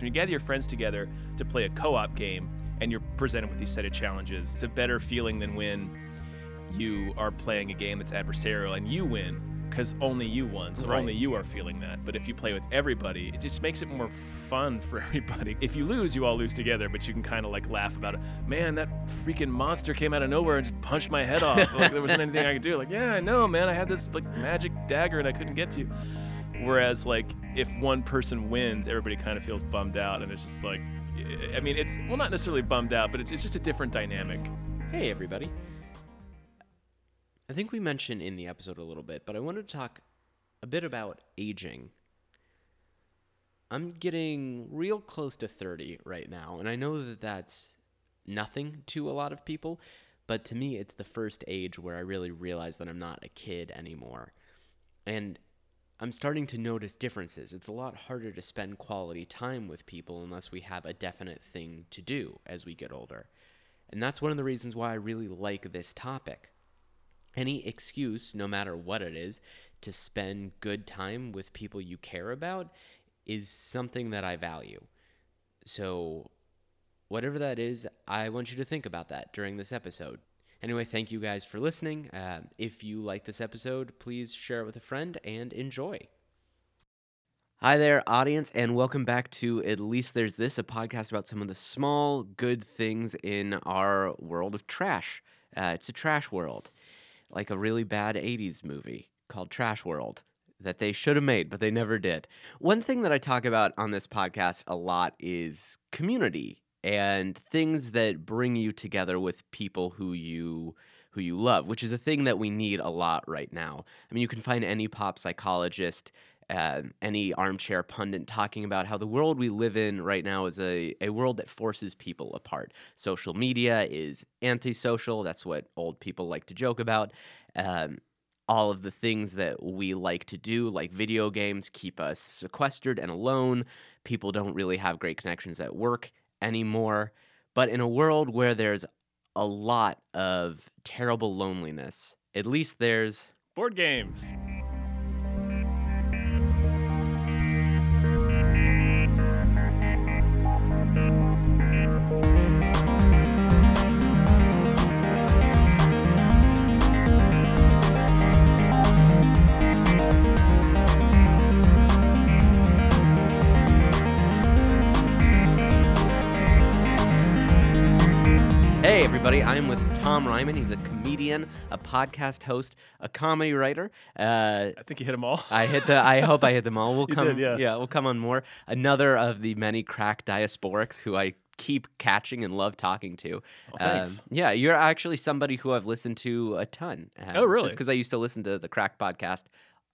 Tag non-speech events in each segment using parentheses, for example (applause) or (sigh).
When you gather your friends together to play a co op game and you're presented with these set of challenges, it's a better feeling than when you are playing a game that's adversarial and you win because only you won. So Right. only you are feeling that. But if you play with everybody, it just makes it more fun (laughs) for everybody. If you lose, you all lose together, but you can kind of like laugh about it. Man, that freaking monster came out of nowhere and just punched my head off. like there wasn't anything I could do. Like, yeah, I know, man. I had this like magic dagger and I couldn't get to you. Whereas like if one person wins, everybody kind of feels bummed out, and it's just like, I mean, it's well not necessarily bummed out, but it's, it's just a different dynamic. Hey, everybody. I think we mentioned in the episode a little bit, but I wanted to talk a bit about aging. I'm getting real close to 30 right now, and I know that that's nothing to a lot of people, but to me, it's the first age where I really realize that I'm not a kid anymore. And I'm starting to notice differences. It's a lot harder to spend quality time with people unless we have a definite thing to do as we get older. And that's one of the reasons why I really like this topic. Any excuse, no matter what it is, to spend good time with people you care about is something that I value. So, whatever that is, I want you to think about that during this episode. Anyway, thank you guys for listening. Uh, if you like this episode, please share it with a friend and enjoy. Hi there, audience, and welcome back to At Least There's This, a podcast about some of the small good things in our world of trash. Uh, it's a trash world, like a really bad 80s movie called Trash World that they should have made, but they never did. One thing that I talk about on this podcast a lot is community and things that bring you together with people who you who you love, which is a thing that we need a lot right now. I mean, you can find any pop psychologist, uh, any armchair pundit talking about how the world we live in right now is a, a world that forces people apart. Social media is antisocial. That's what old people like to joke about. Um, all of the things that we like to do, like video games, keep us sequestered and alone. People don't really have great connections at work anymore. But in a world where there's a lot of terrible loneliness, at least there's Board games. He's a comedian, a podcast host, a comedy writer. Uh, I think you hit them all. I hit the. I hope I hit them all. (laughs) We'll come. did, yeah. we'll come on more. Another of the many crack diasporics who I keep catching and love talking to. Oh, thanks. Um, yeah, you're actually somebody who I've listened to a ton. um, Oh, really? Just because I used to listen to the Cracked podcast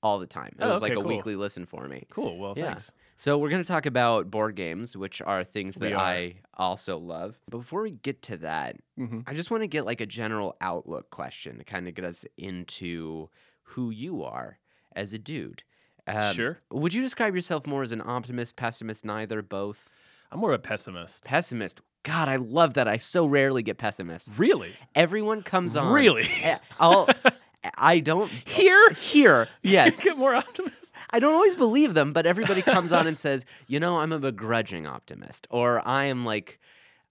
all the time. It Oh, was like a cool. weekly listen for me. cool. Well, Yeah. thanks. So we're going to talk about board games, which are things that are. I also love. But before we get to that, hmm I just want to get like a general outlook question to kind of get us into who you are as a dude. Um, sure. Would you describe yourself more as an optimist, pessimist, neither, both? I'm more of a pessimist. Pessimist. God, I love that. I so rarely get pessimists. Really? Everyone comes on. Really? Eh, I'll. (laughs) I don't Here? Here, (laughs) yes. Get more optimistic. I don't always believe them, but everybody comes on and (laughs) says, you know, I'm a begrudging optimist, or I am like,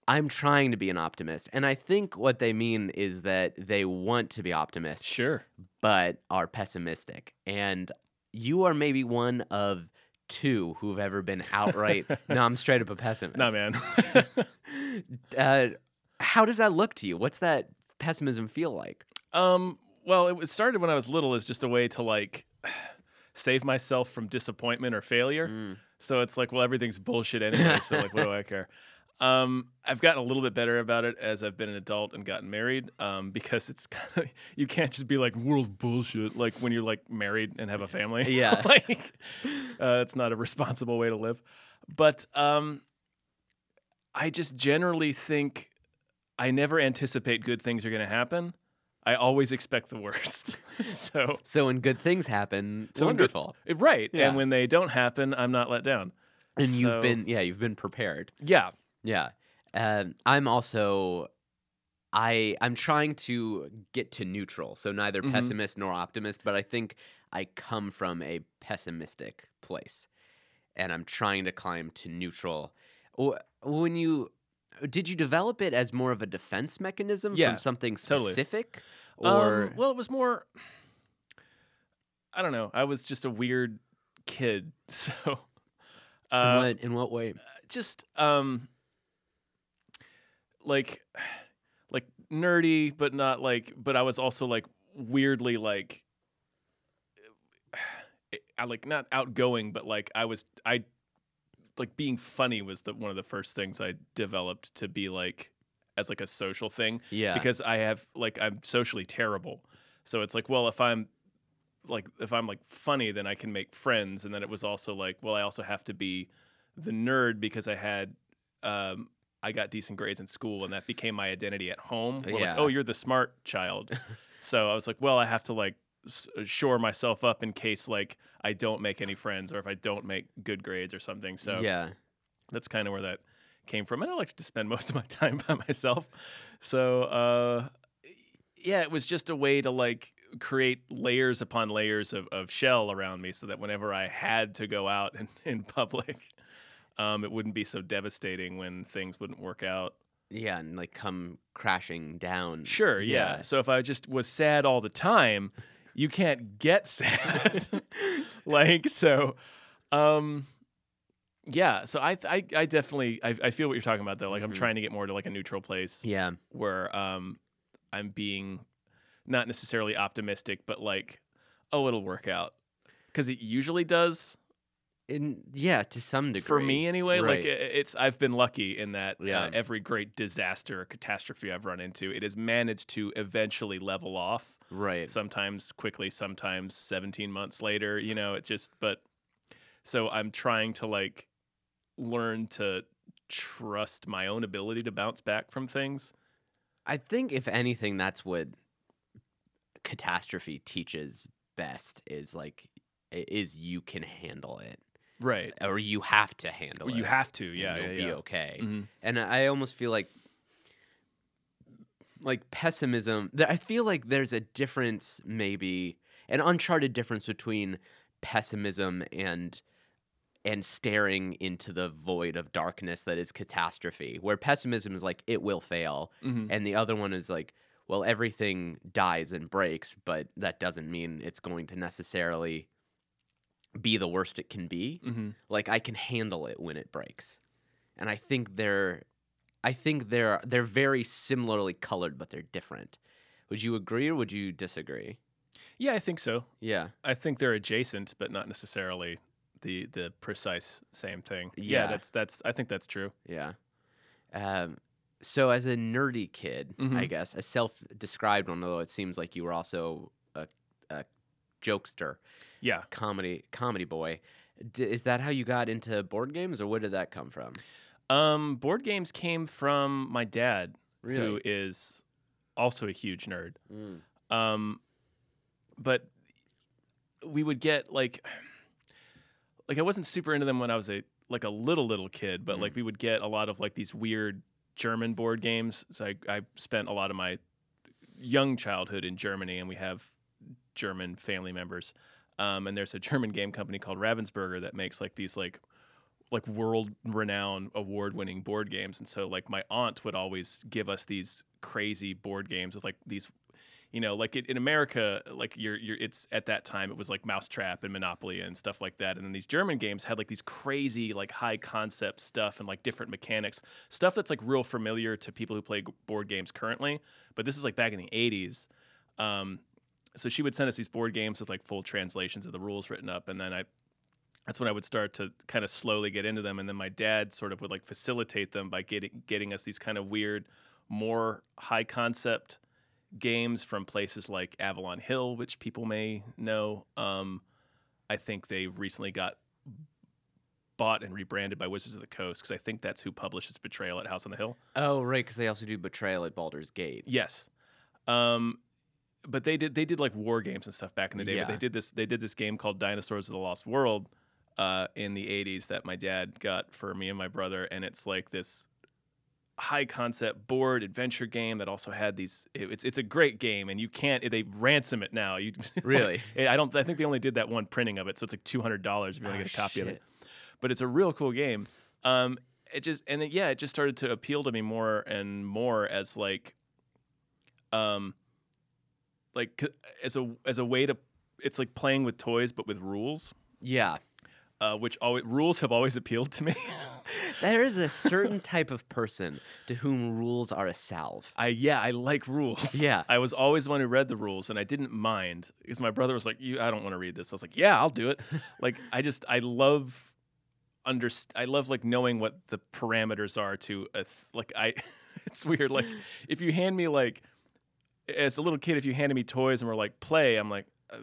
I'm trying to be an optimist. And I think what they mean is that they want to be optimists, Sure. but are pessimistic. And you are maybe one of two who've ever been outright, (laughs) no, I'm straight up a pessimist. No, man. uh, how does that look to you? What's that pessimism feel like? um. Well, it started when I was little as just a way to like (sighs) save myself from disappointment or failure. Mm. So it's like, well, everything's bullshit (laughs) anyway. so like, what do I care? Um, I've gotten a little bit better about it as I've been an adult and gotten married. Um, because it's (laughs) kind of you can't just be like world bullshit like when you're like married and have a family. (laughs) Yeah. like uh, it's not a responsible way to live. But um, I just generally think I never anticipate good things are going to happen. I always expect the worst. (laughs) so So when good things happen, So when good- wonderful. eh, right, Yeah. and when they don't happen, I'm not let down. and you've been, yeah, you've been prepared. Yeah, Yeah. Um, I'm also I I'm trying to get to neutral, so neither Mhm. pessimist nor optimist, but I think I come from a pessimistic place. And I'm trying to climb to neutral. When you did you develop it as more of a defense mechanism Yeah, from something totally. specific, Um, or well, it was more. I don't know. I was just a weird kid, (laughs) so. in Uh, what in what way? just um like like nerdy but not like but i was also like weirdly like (sighs) i like not outgoing but like i was i like being funny was the one of the first things i developed to be like as like a social thing Yeah, because I have like I'm socially terrible. So it's like, well, if I'm like if I'm like funny, then I can make friends. And then it was also like, well, I also have to be the nerd because I had um I got decent grades in school and that became my identity at home. We're Yeah. Like, oh, you're the smart child. (laughs) so I was like, well, I have to like shore myself up in case like I don't make any friends or if I don't make good grades or something. So yeah, that's kind of where that came from. And I like to spend (laughs) most of my time by myself. So, uh, yeah, it was just a way to like create layers upon layers of, of shell around me so that whenever I had to go out (laughs) in, in public, um, it wouldn't be so devastating when things wouldn't work out. yeah, and like come crashing down. Sure, yeah. So if I just was sad all the time, you can't get (laughs) sad. like so um yeah so i i, I definitely I, I feel what you're talking about though like i'm Mhm. trying to get more to like a neutral place yeah, where um i'm being not necessarily optimistic but like oh it'll work out because it usually does in yeah, to some degree for me anyway like Right. i- it's i've been lucky in that Yeah. uh, every great disaster or catastrophe i've run into it has managed to eventually level off right? sometimes quickly sometimes 17 months later you know it just but so i'm trying to like learn to trust my own ability to bounce back from things I think if anything, that's what catastrophe teaches best is like is you can handle it right or you have to handle well, it. you have to and yeah you'll yeah, be yeah. okay. Mhm. And I almost feel like like pessimism. I feel like there's a difference, maybe an uncharted difference between pessimism and and staring into the void of darkness that is catastrophe. Where pessimism is like it will fail, Mhm. and the other one is like, well, everything dies and breaks, but that doesn't mean it's going to necessarily be the worst it can be Mhm. like I can handle it when it breaks. And I think they're I think they're they're very similarly colored but they're different. Would you agree or would you disagree? yeah i think so Yeah. i think they're adjacent but not necessarily the the precise same thing Yeah. that's that's i think that's true Yeah. Um so as a nerdy kid, I Mhm. guess, a self-described one although it seems like you were also a, a jokester, yeah comedy comedy boy. D- is that how you got into board games or where did that come from? Um board games came from my dad who Really? is also a huge nerd Mm. um but we would get like (sighs) like i wasn't super into them when i was a like a little little kid but Mm. like we would get a lot of like these weird german board games so I, I spent a lot of my young childhood in germany and we have german family members um, and there's a (laughs) german game company called ravensburger that makes like these like like world renowned award winning board games and so like my aunt would always give us these crazy board games with like these you know like it, in america like you're you're it's at that time it was like mousetrap and monopoly and stuff like that and then these german games had like these crazy like high concept stuff and like different mechanics stuff that's like real familiar to people who play board games currently but this is like back in the 80s um, so she would send us these board games with like full translations of the rules written up and then i that's when I would start to kind of slowly get into them. And then my dad sort of would like facilitate them by getting getting us these kind of weird, more high concept games from places like Avalon Hill, which people may know. Um, I think they recently got bought and rebranded by Wizards of the Coast because I think that's who publishes Betrayal at House on the Hill. Oh, right, cuz they also do Betrayal at Baldur's Gate. Yes. Um, but they did they did like war games and stuff back in the day. But they did this they did this game called Dinosaurs of the Lost World uh, in the '80s that my dad got for me and my brother, and it's like this high concept board adventure game that also had these. It, it's it's a great game, and you can't they ransom it now. You (laughs) Really? I don't. I think they only did that one printing of it, so it's like two hundred dollars if you want Oh, to get a copy of it but it's a real cool game. Um, it just and it, yeah, it just started to appeal to me more and more as like, um, like as a as a way to, it's like playing with toys but with rules, Yeah. Uh, which always rules have always appealed to me. (laughs) (laughs) There is a certain type of person to whom rules are a salve. I yeah, I like rules. Yeah. (laughs) I was always the one who read the rules, and I didn't mind because my brother was like, "You, I don't want to read this." I was like, "Yeah, I'll do it." like I just I love under I love like knowing what the parameters are to a th- like I. it's weird. Like if you hand me like as a little kid, if you handed me toys and were like play, I'm like. Uh,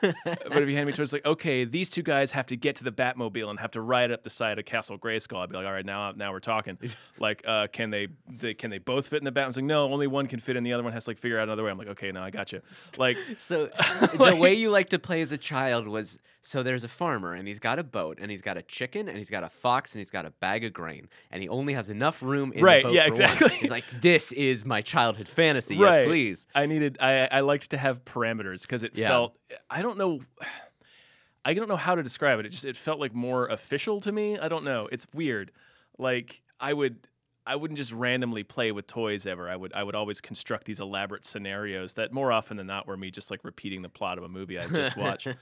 but if you hand me toys like, okay, these two guys have to get to the Batmobile and have to ride up the side of Castle Grayskull, I'd be like, all right, now now we're talking. (laughs) like, uh, can they, they can they both fit in the Bat? I was like, no, only one can fit in. The other one has to like figure out another way. I'm like, okay, now I got you. Like, (laughs) So (laughs) the way you like to play as a child was so there's a farmer and he's got a boat and he's got a chicken and he's got a fox and he's got a bag of grain and he only has enough room in Right, the boat yeah, for one. exactly. He's like, this is my childhood fantasy. Right. Yes, please. I needed, I I liked to have parameters because it Yeah. felt, I don't know. (sighs) I don't know how to describe it. It just it felt like more official to me. I don't know. It's weird. Like I would I wouldn't just randomly play with toys ever. I would I would always construct these elaborate scenarios that more often than not were me just like repeating the plot of a movie I just (laughs) watched.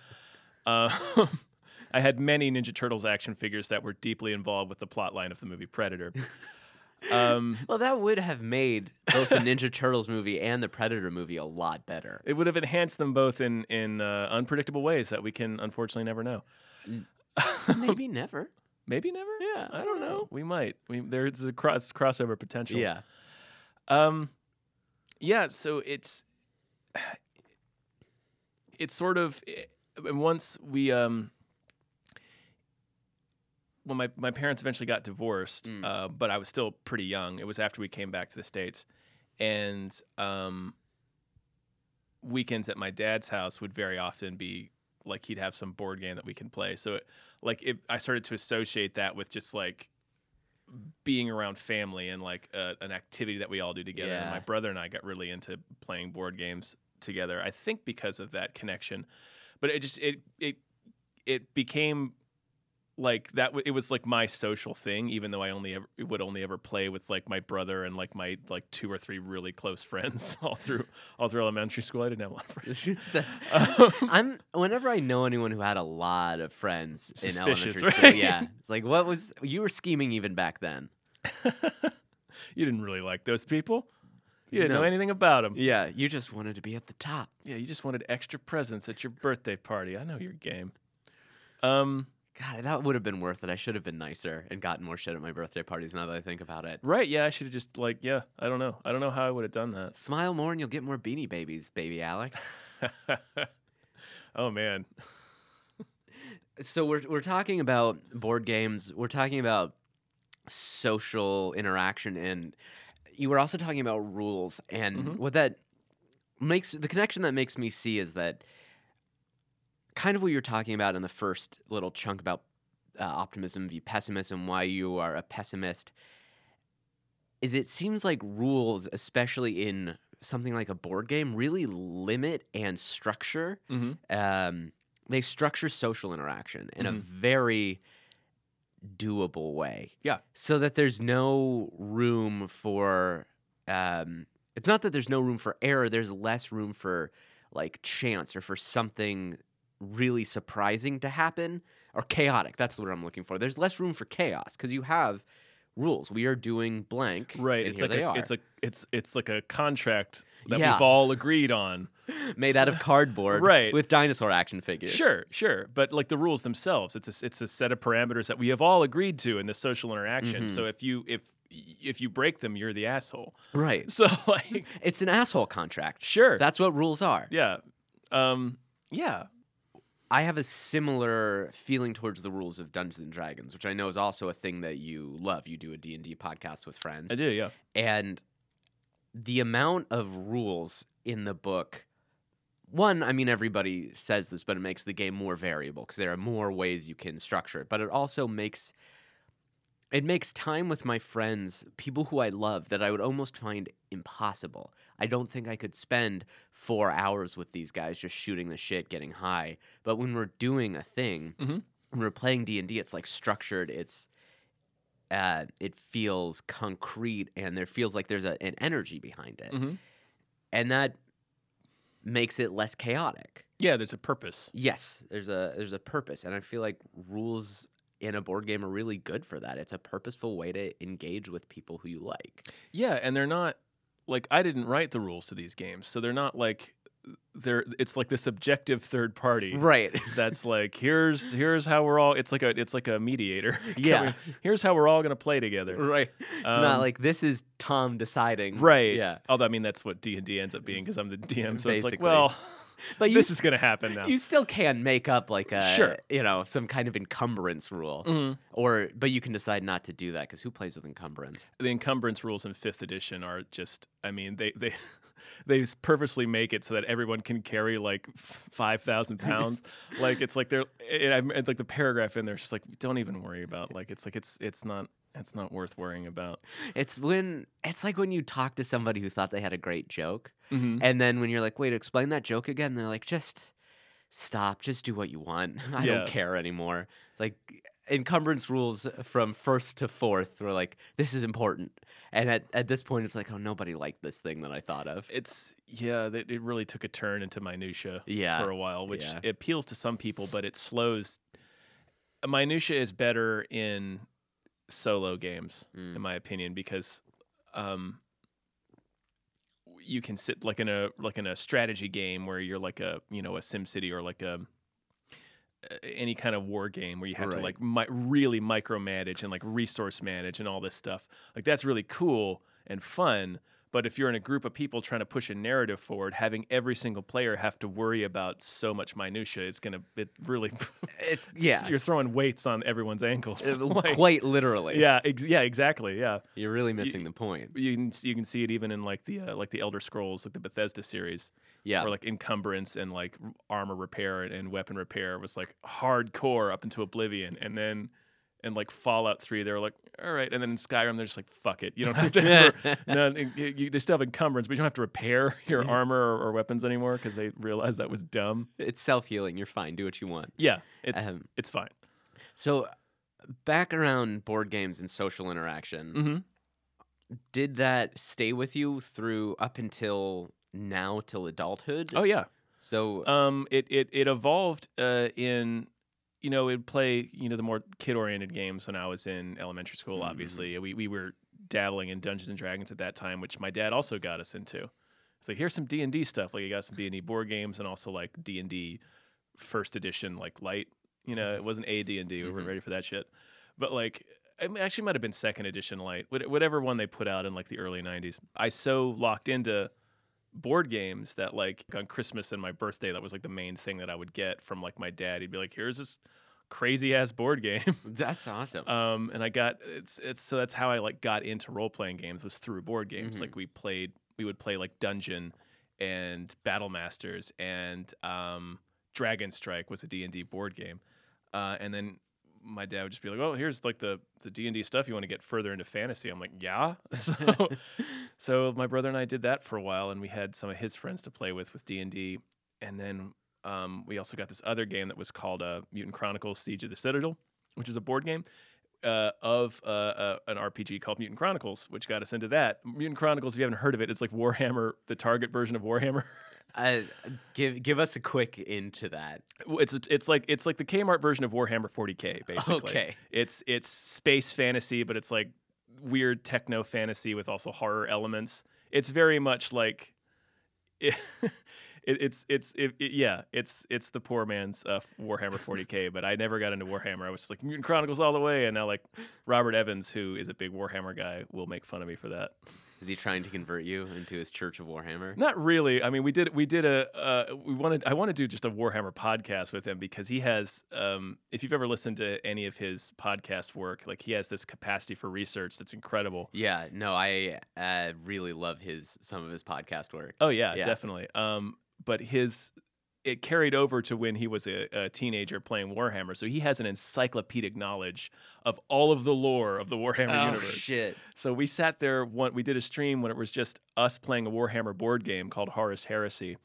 Uh, (laughs) I had many Ninja Turtles action figures that were deeply involved with the plot line of the movie Predator. (laughs) Um, Well, that would have made both the Ninja Turtles movie and the Predator movie a lot better. it would have enhanced them both in in uh, unpredictable ways that we can unfortunately never know. (laughs) Maybe never. Maybe never. Yeah, I don't know. We might. We there's a cross crossover potential. Yeah. Um, yeah. So it's (sighs) it's sort of and once we um when my my parents eventually got divorced, Mm. uh, but I was still pretty young. It was after we came back to the states, and um, weekends at my dad's house would very often be like he'd have some board game that we can play. So it, like it, I started to associate that with just like being around family and like uh, an activity that we all do together. And Yeah. my brother and I got really into playing board games together. I think because of that connection, but it just it it it became like that. w- It was like my social thing, even though I only ever would only ever play with like my brother and like my like two or three really close friends (laughs) all through all through elementary school. I didn't have a lot of friends. (laughs) That's, (laughs) Um, I'm whenever I know anyone who had a lot of friends in elementary school, right? yeah, it's like what was you were scheming even back then? you didn't really like those people. You didn't know anything about him. Yeah, you just wanted to be at the top. Yeah, you just wanted extra presents at your birthday party. I know your game. Um, God, that would have been worth it. I should have been nicer and gotten more shit at my birthday parties. Now that I think about it, right? Yeah, I should have just like, yeah, I don't know. I don't know how I would have done that. smile more and you'll get more beanie babies, baby Alex. (laughs) oh man, so we're we're talking about board games. We're talking about social interaction, and you were also talking about rules. And Mhm. what that makes the connection that makes me see is that kind of what you're talking about in the first little chunk about uh, optimism v pessimism, why you are a pessimist. Is it seems like rules, especially in something like a board game, really limit and structure hmm um, they structure social interaction in a Mhm. very doable way. Yeah. So that there's no room for. Um, it's not that there's no room for error. There's less room for like chance or for something really surprising to happen or chaotic. That's what I'm looking for. There's less room for chaos because you have rules. We are doing blank. right. It's like a, are. it's like it's it's like a contract that Yeah. we've all agreed on. (laughs) made out of cardboard, Right. With dinosaur action figures. Sure, sure, but like the rules themselves, it's a, it's a set of parameters that we have all agreed to in the social interaction. Mhm. So if you if if you break them, you're the asshole. Right. (laughs) So like, It's an asshole contract. sure, That's what rules are. yeah, um, yeah, I have a similar feeling towards the rules of Dungeons and Dragons, which I know is also a thing that you love. You do a D&D podcast with friends. I do, yeah. And the amount of rules in the book one, I mean everybody says this, but it makes the game more variable because there are more ways you can structure it. But it also makes it makes time with my friends, people who I love, that I would almost find impossible. I don't think I could spend four hours with these guys just shooting the shit, getting high. But when we're doing a thing, Mhm. when we're playing D and D, it's like structured. It's uh, it feels concrete and there feels like there's a, an energy behind it, hmm and that makes it less chaotic. Yeah, there's a purpose. Yes, there's a there's a purpose, and I feel like rules in a board game are really good for that. It's a purposeful way to engage with people who you like. Yeah, and they're not like I didn't write the rules to these games, so they're not like they're. It's like this objective third party. Right. (laughs) That's like here's here's how we're all. It's like a it's like a mediator. (laughs) Yeah. Here's how we're all gonna play together. right. It's Um, not like this is Tom deciding. Right. Yeah. Although I mean that's what D and D ends up being because I'm the DM. So it's like, Basically. well, (laughs) But you this is gonna happen now. you still can make up like a Sure. you know some kind of encumbrance rule Mhm. or but you can decide not to do that because who plays with encumbrance The encumbrance rules in fifth edition are just. I mean they they. (laughs) They purposely make it so that everyone can carry like f- five thousand (laughs) pounds. like it's like they're and like the paragraph in there is just like don't even worry about like it's like it's it's not it's not worth worrying about. it's when it's like when you talk to somebody who thought they had a great joke Mm-hmm. and then when you're like wait explain that joke again they're like just stop just do what you want (laughs) i Yeah. don't care anymore like encumbrance rules from first to fourth were like this is important and at, at this point it's like oh nobody liked this thing that i thought of It's yeah, that it really took a turn into minutia Yeah, for a while, which yeah. appeals to some people, but it slows. Minutia is better in solo games, Mm. in my opinion, because um, you can sit like in a like in a strategy game where you're like a you know a Sim City or like a any kind of war game where you have to like mi- really micromanage and like resource manage and all this stuff. Like that's really cool and fun. But if you're in a group of people trying to push a narrative forward, having every single player have to worry about so much minutia is gonna it really (laughs) it's (laughs) yeah. you're throwing weights on everyone's ankles. Uh, (laughs) Like, quite literally. yeah, ex- yeah, exactly. Yeah, you're really missing the point. you can see, you can see it even in like the uh, like the Elder Scrolls, like the Bethesda series, yeah. where like encumbrance and like armor repair and, and weapon repair was like hardcore up into oblivion, and then and like Fallout Three, they were like, all right, and then in Skyrim, they're just like, fuck it, you don't have (laughs) to. ever, (laughs) no, you, they still have encumbrance, but you don't have to repair (laughs) your armor or, or weapons anymore because they realized that was dumb. it's self-healing you're fine do what you want Yeah, it's Um, it's fine. so back around board games and social interaction hmm did that stay with you through up until now till adulthood Oh yeah. so Um, it it it evolved uh, in, you know, it'd play you know the more kid oriented games when I was in elementary school. Mhm. Obviously, we we were dabbling in Dungeons and Dragons at that time, which my dad also got us into. It's like here's some D and D stuff. Like he got some D and D board games and also like D and D first edition like light. You know, it wasn't a D and D. We weren't Mhm. ready for that shit. But like, it actually might have been second edition light, whatever one they put out in like the early '90s. I so locked into board games that like on Christmas and my birthday, that was like the main thing that I would get from like my dad. He'd be like, "Here's this crazy ass board game." (laughs) that's awesome um, and I got it's it's so that's how I like got into role playing games was through board games. Mhm. Like we played, we would play like Dungeon and Battle Masters and um, Dragon Strike was a D and D board game, uh, and then my dad would just be like, "Oh, here's like the the D and D stuff. You want to get further into fantasy?" I'm like, "Yeah." (laughs) So (laughs) so my brother and I did that for a while, and we had some of his friends to play with with D and D, and then um, we also got this other game that was called uh, Mutant Chronicles: Siege of the Citadel, which is a board game uh, of uh, uh, an RPG called Mutant Chronicles, which got us into that. Mutant Chronicles, if you haven't heard of it, it's like Warhammer, the Target version of Warhammer. (laughs) uh, give give us a quick into that it's it's like it's like the Kmart version of Warhammer 40k, basically. okay It's it's space fantasy, but it's like weird techno fantasy with also horror elements. It's very much like (laughs) it, it's it's it, it- yeah, it's it's the poor man's uh, Warhammer 40k. But I never got into Warhammer. I was just like Mutant Chronicles all the way, and now like Robert Evans, who is a big Warhammer guy, will make fun of me for that. Is he trying to convert you into his church of warhammer Not really. I mean, we did we did a uh, we wanted I want to do just a Warhammer podcast with him because he has um, if you've ever listened to any of his podcast work, like he has this capacity for research that's incredible. yeah no i uh, really love his some of his podcast work Oh yeah, Yeah. definitely. Um, but his it carried over to when he was a, a teenager playing Warhammer, so he has an encyclopedic knowledge of all of the lore of the Warhammer oh universe. shit So we sat there. One, we did a stream when it was just us playing a Warhammer board game called Horus Heresy,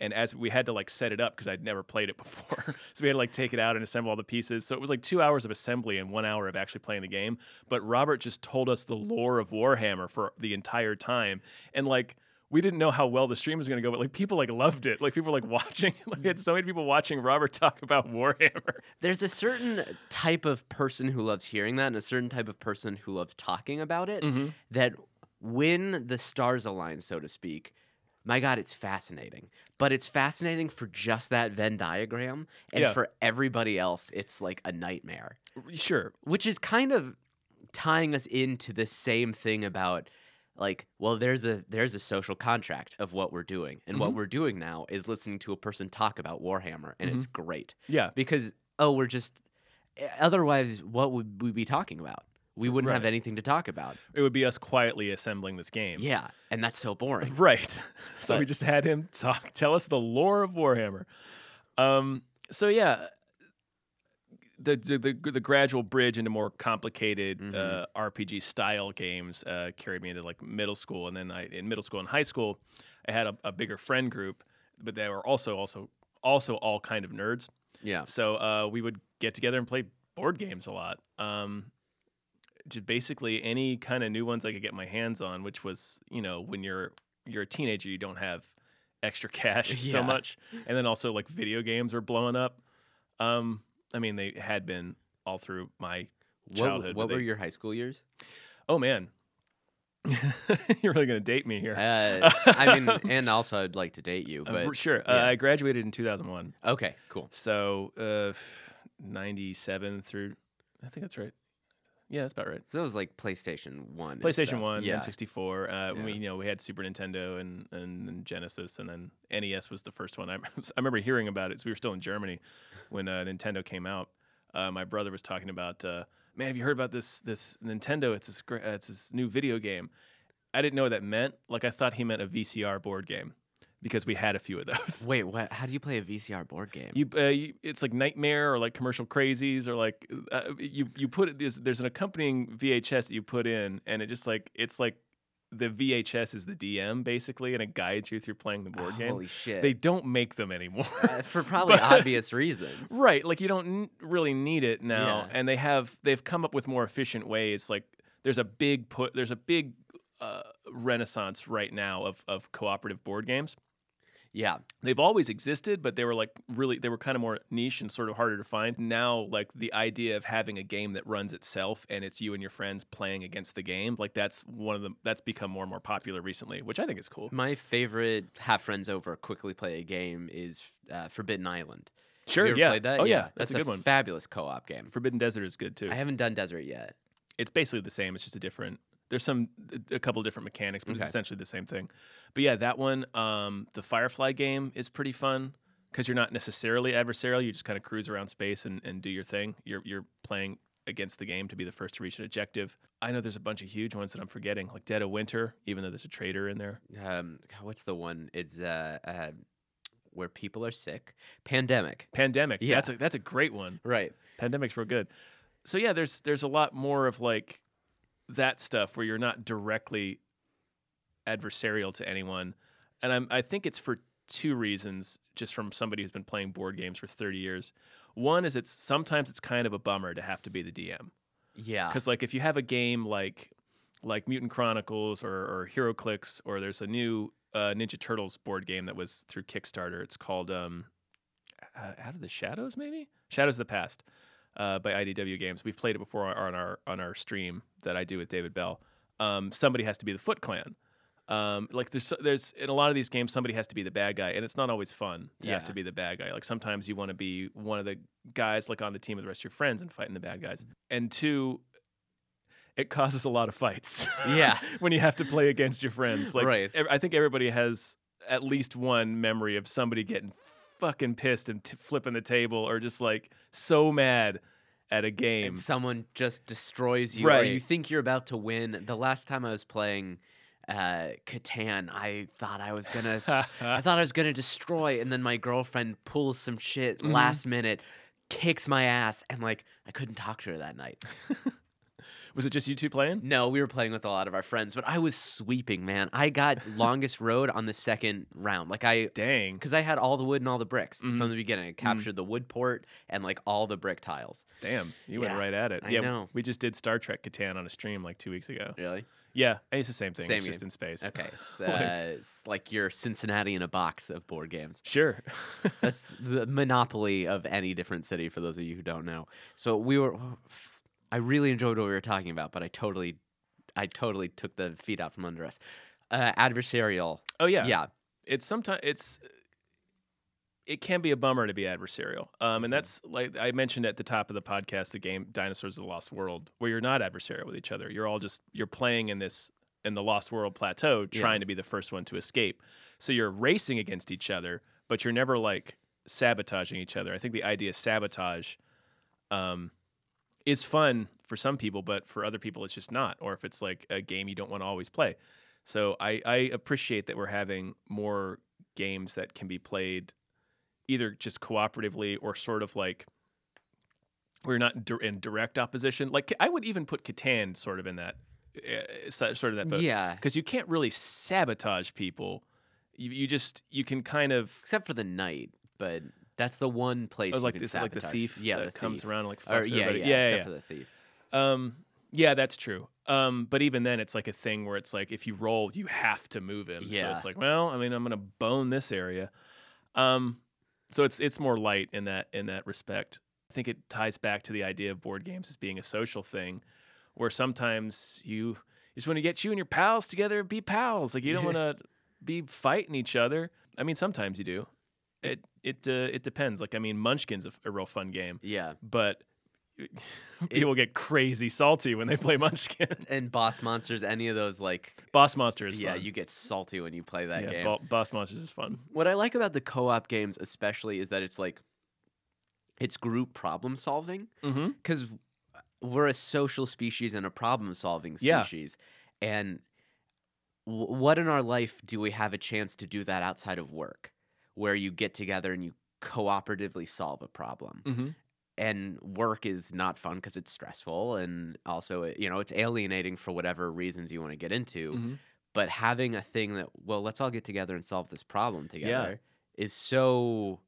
And as we had to like set it up because I'd never played it (laughs) before, so we had to like take it out and assemble all the pieces. So it was like two hours of assembly and one hour of actually playing the game. But Robert just told us the lore of Warhammer for the entire time, and like we didn't know how well the stream was going to go, but like people like loved it. Like people were like (laughs) watching. (laughs) Like we had so many people watching Robert talk about Warhammer. (laughs) There's a certain type of person who loves hearing that and a certain type of person who loves talking about it Mm-hmm. that when the stars align, so to speak, my God, it's fascinating. But it's fascinating for just that Venn diagram. And Yeah. for everybody else, it's like a nightmare, Sure. which is kind of tying us into the same thing about like well there's a there's a social contract of what we're doing and what Mhm. we're doing now is listening to a person talk about warhammer and it's great Yeah. because oh we're just eh, otherwise what would we be talking about we wouldn't have anything to talk about It would be us quietly assembling this game. yeah and that's so (laughs) boring Right. (laughs) So we just had him talk, tell us the lore of Warhammer. Um. So yeah, the the the, the gradual bridge into more complicated Mhm. uh, RPG style games uh, carried me into like middle school, and then I in middle school and high school, I had a, a bigger friend group, but they were also also also all kind of nerds. yeah So uh, we would get together and play board games a lot. Um, just basically any kind of new ones I could get my hands on, which was you know when you're you're a teenager, you don't have extra (laughs) cash so much, and then also like video games were blowing up. Um, I mean they had been all through my childhood. what but were they- your high school years Oh man, (laughs) you're really gonna date me here. uh, i mean (laughs) and also i'd like to date you Uh, but for sure. Uh. I graduated in 2001. okay cool So, uh, 97 through, I think that's right. Yeah, that's about right. so that was like playstation 1 PlayStation 1, yeah N64. Uh, We, you know, we had Super Nintendo and, and, and Genesis, and then NES was the first one. I, (laughs) I remember hearing about it. So we were still in Germany when uh, Nintendo came out. Uh, my brother was talking about, uh, man, have you heard about this this Nintendo? It's this uh, it's this new video game. I didn't know what that meant. Like I thought he meant a VCR board game because we had a few of those. (laughs) wait what how do you play a vcr board game You, uh, you, it's like Nightmare or like Commercial Crazies or like uh, you you put it. There's, there's an accompanying VHS that you put in, and it just like it's like the VHS is the DM basically, and it guides you through playing the board game. holy shit They don't make them anymore. Uh, for (laughs) probably But- obvious reasons (laughs) right, like you don't n- really need it now, Yeah. and they have they've come up with more efficient ways. Like there's a big put there's a big uh, renaissance right now of of cooperative board games. Yeah they've always existed, but they were like really they were kind of more niche and sort of harder to find. Now, like the idea of having a game that runs itself and it's you and your friends playing against the game, like that's one of the that's become more and more popular recently, which I think is cool. My favorite have friends over, quickly play a game is uh, Forbidden Island. Sure, yeah. Played that? Oh yeah, that's, that's a good one. Fabulous co-op game. Forbidden Desert is good too. I haven't done Desert yet. it's basically the same. It's just a different. There's some a couple of different mechanics, but Okay. it's essentially the same thing. But yeah, that one, um, the Firefly game is pretty fun because you're not necessarily adversarial. You just kind of cruise around space and, and do your thing. You're you're playing against the game to be the first to reach an objective. I know there's a bunch of huge ones that I'm forgetting, like Dead of Winter, even though there's a traitor in there. Um, what's the one? It's uh, uh, where people are sick. Pandemic. Pandemic, Yeah. that's a that's a great one. Right. Pandemic's real good. So yeah, there's there's a lot more of like that stuff where you're not directly adversarial to anyone, and I'm I think it's for two reasons. Just from somebody who's been playing board games for 30 years. One is it's sometimes it's kind of a bummer to have to be the DM Yeah. because like if you have a game like like Mutant Chronicles or, or HeroClix or there's a new uh, Ninja Turtles board game that was through Kickstarter. It's called um, uh, Out of the Shadows, maybe Shadows of the Past uh, by IDW Games. We've played it before on our on our stream that I do with David Bell. Um, somebody has to be the Foot Clan. Um, like there's there's in a lot of these games somebody has to be the bad guy, and it's not always fun to have to be the bad guy. Like sometimes you want to be one of the guys like on the team with the rest of your friends and fighting the bad guys. And two, it causes a lot of fights. Yeah. (laughs) when you have to play against your friends. Like Right. I think everybody has at least one memory of somebody getting fucking pissed and t- flipping the table or just like so mad at a game. And someone just destroys you, or you think you're about to win. The last time I was playing uh, Catan, I thought I was gonna, I (laughs) thought I was gonna destroy, and then my girlfriend pulls some shit Mhm. last minute, kicks my ass, and like I couldn't talk to her that night. (laughs) Was it just you two playing? No, we were playing with a lot of our friends, but I was sweeping, man. I got (laughs) longest road on the second round. Like I Dang. because I had all the wood and all the bricks Mhm. from the beginning. I captured the wood port and like all the brick tiles. Damn. You went right at it. I yeah. know. We just did Star Trek Catan on a stream like two weeks ago. Really? Yeah. It's the same thing. Same it's just in space. Okay. It's, (laughs) uh, it's like your Cincinnati in a box of board games. Sure. That's (laughs) the monopoly of any different city for those of you who don't know. So we were I really enjoyed what we were talking about, but I totally I totally took the feet out from under us. Uh, adversarial. oh yeah. Yeah. It's sometimes it's it can be a bummer to be adversarial. Um, and Mhm. that's like I mentioned at the top of the podcast, the game Dinosaurs of the Lost World, where you're not adversarial with each other. You're all just you're playing in this in the Lost World plateau, Yeah. trying to be the first one to escape. So you're racing against each other, but you're never like sabotaging each other. I think the idea of sabotage um, is fun for some people, but for other people, it's just not. Or if it's like a game you don't want to always play. So I, I appreciate that we're having more games that can be played either just cooperatively or sort of like we're not in direct opposition. Like I would even put Catan sort of in that uh, sort of that boat yeah. because you can't really sabotage people. You, you just you can kind of Except for the knight, but that's the one place oh, like this like the thief Yeah, that comes thief. around and like Or, fucks yeah, yeah, everybody. yeah, except yeah. for the thief. Um, yeah, that's true. Um, but even then, it's like a thing where it's like if you roll, you have to move him. So it's like, well, I mean, I'm gonna bone this area. Um, so it's it's more light in that in that respect. I think it ties back to the idea of board games as being a social thing, where sometimes you just want to get you and your pals together, and be pals. Like you don't (laughs) want to be fighting each other. I mean, sometimes you do. It it uh, it depends. Like I mean, Munchkin's a, a real fun game, Yeah. but (laughs) people get crazy salty when they play Munchkin. (laughs) And boss monsters, any of those like Boss Monster is yeah, fun. you get salty when you play that yeah, game. Bo- Boss Monsters is fun. what I like about the co-op games especially is that it's like it's group problem solving Mm-hmm. because we're a social species and a problem solving species, Yeah. and w- what in our life do we have a chance to do that outside of work where you get together and you cooperatively solve a problem Mm-hmm. and work is not fun because it's stressful and also you know it's alienating for whatever reasons you want to get into Mm-hmm. but having a thing that well let's all get together and solve this problem together is so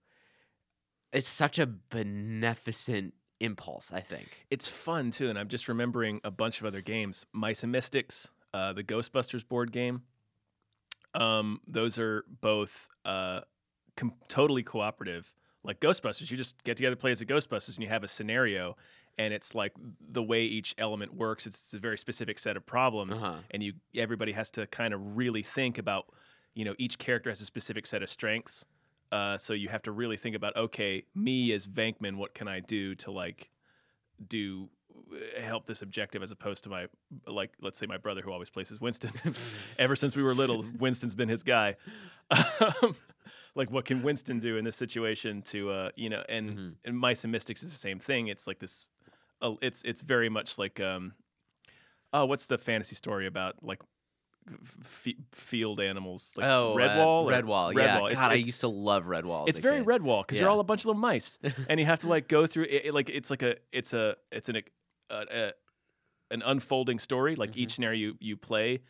it's such a beneficent impulse i think It's fun too, and I'm just remembering a bunch of other games. Mice and Mystics, uh, the Ghostbusters board game. Um, those are both uh, com- totally cooperative. Like Ghostbusters, you just get together, play as the Ghostbusters, and you have a scenario, and it's like the way each element works. It's a very specific set of problems, Uh-huh. and you everybody has to kind of really think about. You know, each character has a specific set of strengths. Uh, so you have to really think about, okay, me as Venkman, what can I do to like do uh, help this objective as opposed to my like let's say my brother who always plays as Winston. (laughs) Ever since we were little, (laughs) Winston's been his guy. (laughs) Um, like what can Winston do in this situation to uh you know and Mhm. and Mice and Mystics is the same thing. It's like this uh, it's it's very much like um oh what's the fantasy story about like f- field animals like oh Redwall uh, redwall yeah Redwall. It's- god i it's- used to love redwall it's very kid. Redwall because you're all a bunch of little mice, (laughs) and you have to like go through it, it- like it's like a it's a it's an a, a, an unfolding story. Like Mhm. each scenario you, you play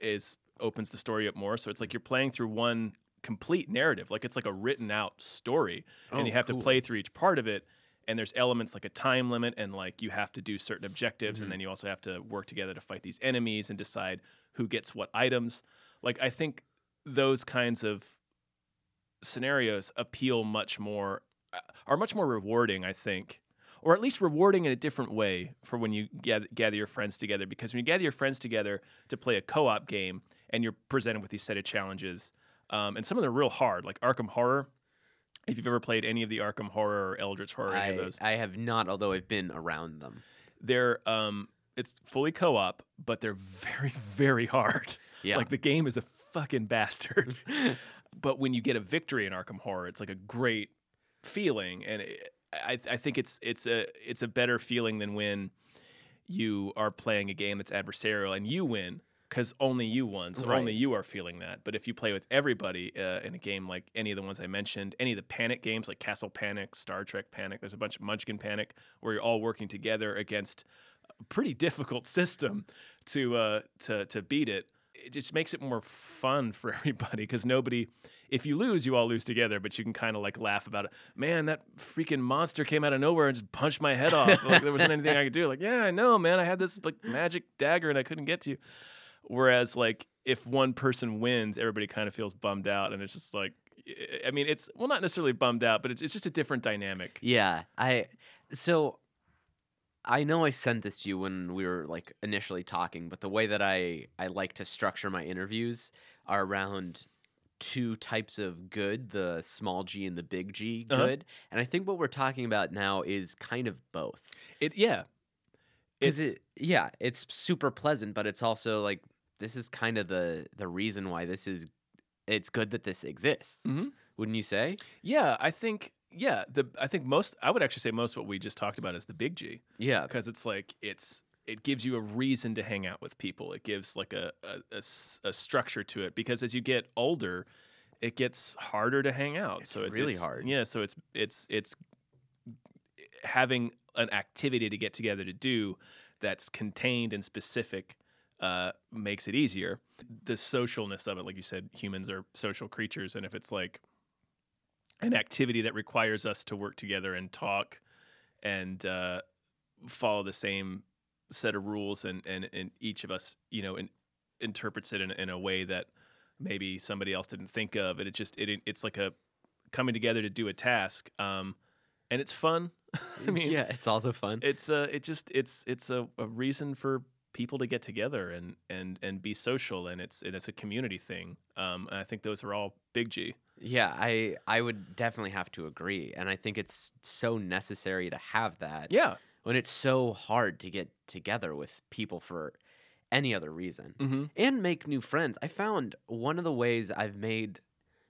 is opens the story up more. So it's like you're playing through one complete narrative. Like it's like a written out story, and Oh, you have cool. to play through each part of it. And there's elements like a time limit, and like you have to do certain objectives, Mhm. and then you also have to work together to fight these enemies and decide who gets what items. Like I think those kinds of scenarios appeal much more uh, are much more rewarding i think or at least rewarding in a different way for when you gather, gather your friends together because when you gather your friends together to play a co-op game and you're presented with these set of challenges um, and some of them are real hard like arkham horror. If you've ever played any of the arkham horror or eldritch horror any of I, those. I have not although i've been around them. They're um, it's fully co-op but they're very (laughs) very hard. Yeah. Like the game is a fucking bastard. (laughs) but when you get a victory in Arkham Horror, it's like a great feeling, and it, I, I think it's it's a it's a better feeling than when you are playing a game that's adversarial and you win because only you won, so Right. only you are feeling that. But if you play with everybody uh, in a game like any of the ones I mentioned, any of the Panic games like Castle Panic, Star Trek Panic, there's a bunch of Munchkin Panic where you're all working together against a pretty (laughs) difficult system to uh, to to beat it. It just makes it more fun for (laughs) everybody because nobody, if you lose, you all lose together, but you can kind of like laugh about it. Man, that freaking monster came out of nowhere and just punched my head off. like there wasn't anything I could do. Like, yeah, I know, man. I had this like magic dagger and I couldn't get to you. Whereas like if one person wins, everybody kind of feels bummed out, and it's just like, I mean, it's well, not necessarily bummed out, but it's it's just a different dynamic. Yeah, I so I know I sent this to you when we were like initially talking, but the way that I I like to structure my interviews are around two types of good, the small g and the big G Uh-huh. good. And I think what we're talking about now is kind of both. It yeah, Cuz it yeah, it's super pleasant, but it's also like this is kind of the the reason why this is it's good that this exists. Mhm. Wouldn't you say? yeah. I think yeah. The I think most I would actually say most of what we just talked about is the big G Yeah. because it's like it's it gives you a reason to hang out with people. It gives like a a a structure to it because as you get older, it gets harder to hang out. It's so it's really it's- hard. Yeah, so it's it's it's having an activity to get together to do that's contained and specific uh, makes it easier. The socialness of it, like you said, humans are social creatures, and if it's like an activity that requires us to work together and talk and uh, follow the same set of rules, and and, and each of us, you know, in, interprets it in, in a way that maybe somebody else didn't think of, and it just it it's like a coming together to do a task, um, and it's fun. (laughs) I mean, yeah, it's also fun. it's a it just it's it's a, a reason for people to get together and and and be social and it's and it's a community thing um and i think those are all big g Yeah, I I would definitely have to agree, and I think it's so necessary to have that yeah when it's so hard to get together with people for any other reason mm-hmm. and make new friends. I found one of the ways I've made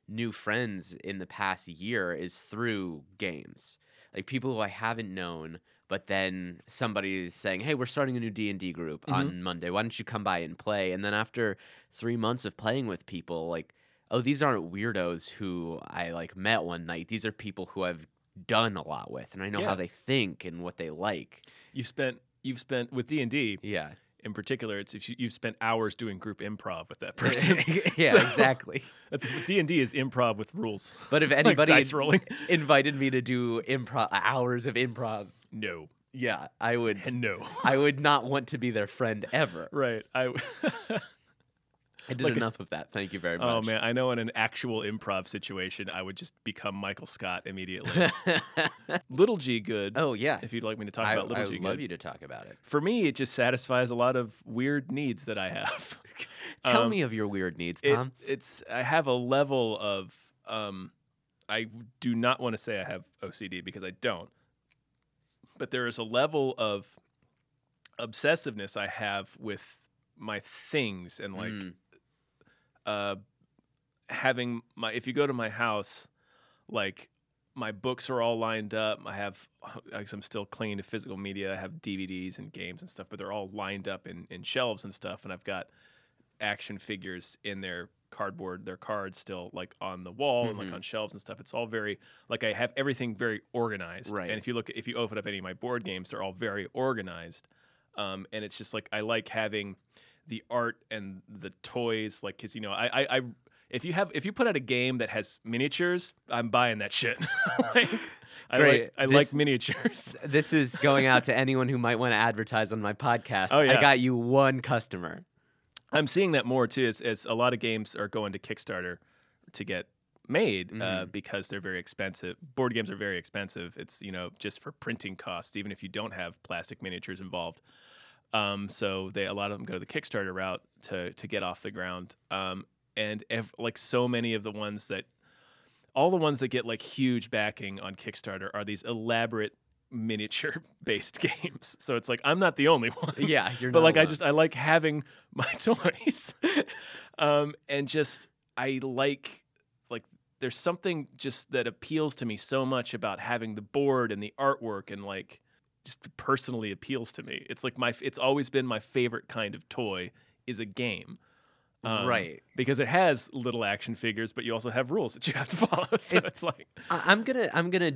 new friends in the past year is through games. Like people who I haven't known, but then somebody is saying, "Hey, we're starting a new D&D group Mhm. on Monday. Why don't you come by and play?" And then after 3 months of playing with people, like, "Oh, these aren't weirdos who I like met one night. These are people who I've done a lot with and I know Yeah. how they think and what they like." you've spent you've spent with d&d Yeah. in particular it's if you, you've spent hours doing group improv with that (laughs) person (laughs) yeah, So- exactly. (laughs) that's d&d is improv with rules But if Like anybody rolling invited me to do improv hours of improv, no yeah, I would (laughs) no I would not want to be their friend ever. right i (laughs) I did Like a- enough of that. Thank you very much. oh man i know in an actual improv situation i would just become michael scott immediately (laughs) little g good oh yeah. if you'd like me to talk I, about little I g would love good you to talk about it. for me, it just satisfies a lot of weird needs that I have. Tell Um, me of your weird needs, It- Tom. it's I have a level of um, I do not want to say I have OCD because I don't, but there is a level of obsessiveness I have with my things and like Mm, uh, having my if you go to my house, like my books are all lined up. I have because I'm still clinging to physical media. I have DVDs and games and stuff, but they're all lined up in, in shelves and stuff. And I've got action figures in their cardboard, their cards still like on the wall and like on shelves and stuff. It's all very like I have everything very organized. Right. And if you look, if you open up any of my board games, they're all very organized. Um, and it's just like I like having the art and the toys, like because you know I, I I if you have if you put out a game that has miniatures, I'm buying that shit. like, I Great. like I like miniatures. (laughs) This is going out to anyone who might want to advertise on my podcast. Oh, yeah. I got you one customer. I'm seeing that more too, as, as a lot of games are going to Kickstarter to get made uh, Mhm. because they're very expensive. Board games are very expensive. It's you know just for printing costs, even if you don't have plastic miniatures involved. Um, so they a lot of them go to the Kickstarter route to to get off the ground. Um, and ev- like so many of the ones that, all the ones that get like huge backing on Kickstarter are these elaborate miniature (laughs) based games. So it's like I'm not the only one (laughs) Yeah, you're but like I just I like having (laughs) my toys, um, and just I like like there's something just that appeals to me so much about having the board and the artwork and like just personally appeals to me. It's like my it's always been my favorite kind of toy is a game. Um, right. Because it has little action figures, but you also have rules that you have to (laughs) follow. So It- it's like I'm gonna I'm gonna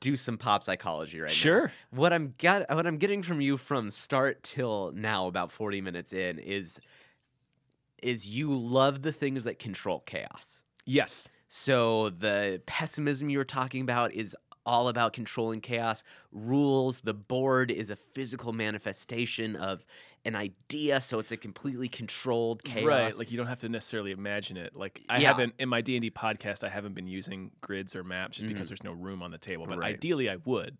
do some pop psychology right now. sure. What I'm get what I'm getting from you from start till now, about 40 minutes in, is is you love the things that control chaos. Yes. So the pessimism you were talking about is all about controlling chaos. Rules, the board is a physical manifestation of an idea, so it's a completely controlled chaos. Right, like you don't have to necessarily imagine it. Like I Yeah. haven't in my D and D podcast, I haven't been using grids or maps just because there's no room on the table. But Mm-hmm. Right. ideally, I would.